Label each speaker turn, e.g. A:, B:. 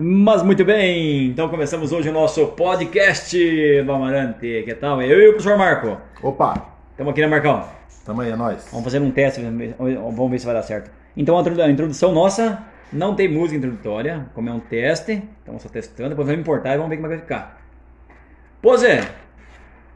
A: Mas muito bem, então começamos hoje o nosso podcast do Amarante. Que tal? Eu e o professor Marco.
B: Opa,
A: Estamos aqui, né, Marcão?
B: tamo aí, é nóis.
A: Vamos fazer um teste, vamos ver se vai dar certo. Então a introdução nossa não tem música introdutória, como é um teste, estamos só testando, depois vamos importar e vamos ver como é que vai ficar. Pose,